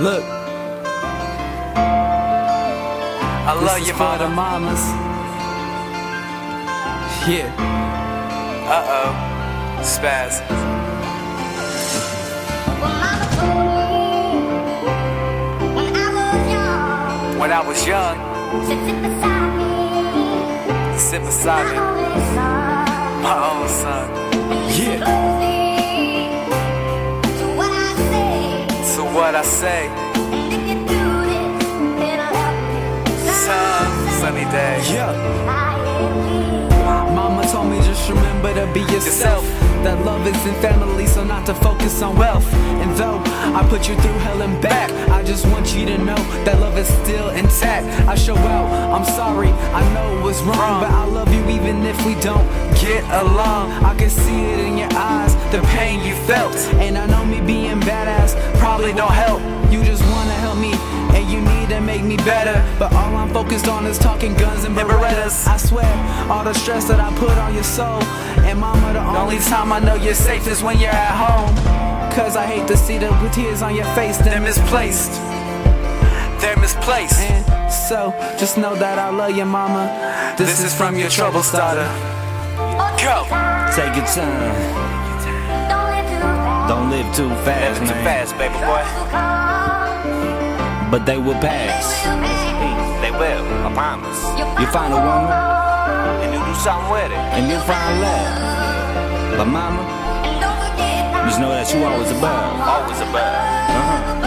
Look, I this love is you, for the mamas. Yeah, Uh oh. Spaz. When I was young, sit beside me. sit beside me, my own son. yeah. What I say, some sunny day. Yeah. Mama told me just remember to be yourself. That love is in family, so not to focus on wealth. And though I put you through hell and back, I just want you to know that love is still intact. I show out, I'm sorry, I know it was wrong, but I love you even if we don't get along. I can see it in your eyes, the pain you felt. And I know me being badass probably don't help. You just wanna help me, and you need to make me better. But all I'm focused on is talking guns and Berettas. I swear, all the stress that I put on your soul. And mama, the only time I know you're safe is when you're at home. Cause I hate to see the tears on your face, They're misplaced. They're misplaced. And so, just know that I love you, mama. This is from your trouble starter. Go. Take your time. Live too fast, Never too fast, baby boy. But they will pass. They will, I promise. You find a woman And you do something with it. and you find love. But mama, just know that you always above. Always a bird. Uh-huh.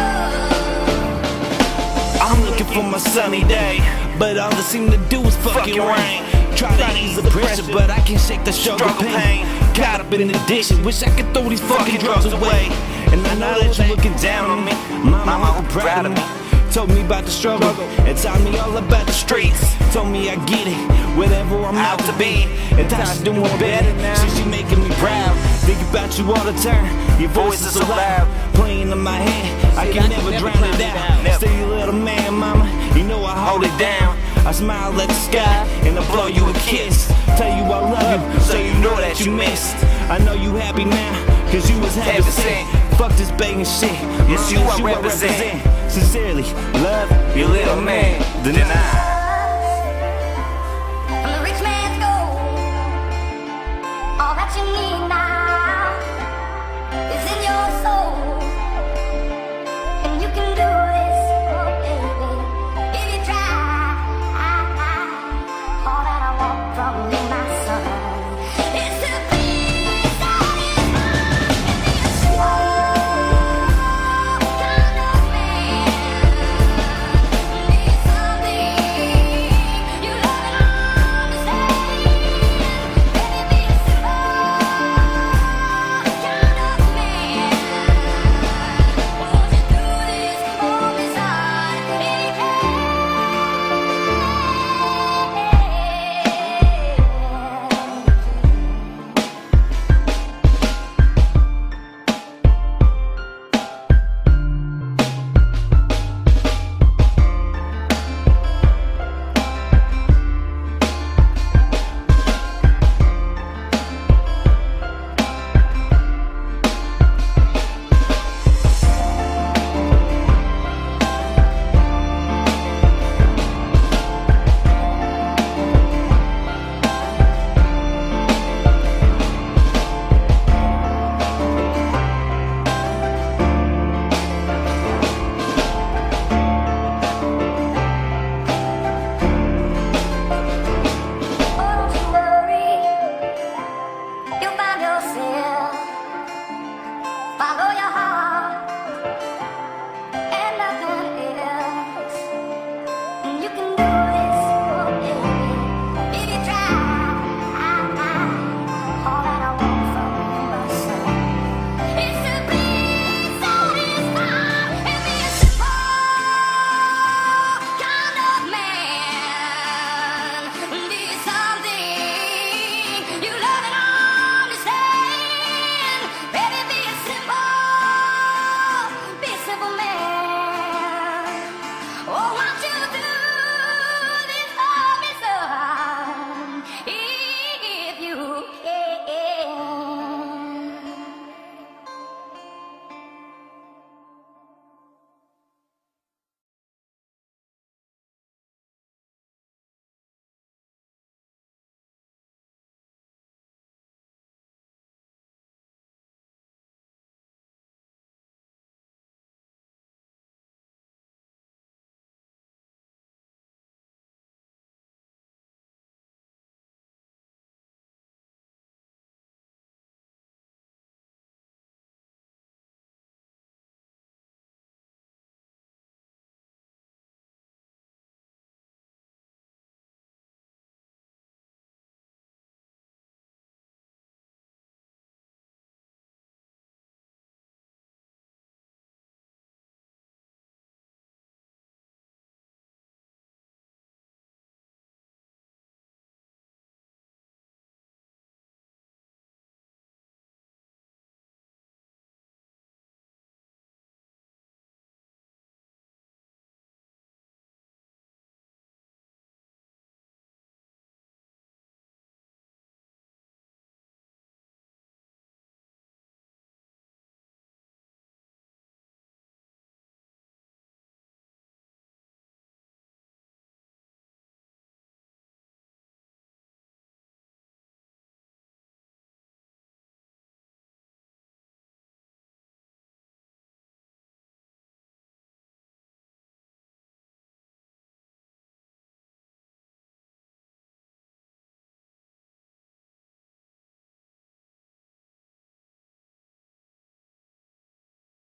I'm looking for my sunny day, but all I seem to do is fucking Fucking rain. Try to ease the pressure, but I can't shake the struggle Struggle pain. Caught up in addiction, wish I could throw these fucking drugs away. And I know that you're looking down on me. Mama, I'm proud of me. Told me about the struggle and taught me all about the streets. Told me I get it, whatever I'm out to be. And Tasha's doing better now. She, she making me proud. Think about you all the time. Your voice is so loud, playing in my head. I can never drown it out. Stay a little man, mama. You know I hold it down. I smile at the sky and I blow you a kiss. Tell you I love you, so you know that you missed. I know you happy now, cause you was happy since. Fuck this begging shit. Yes, you I represent. Sincerely, love You little man, then I.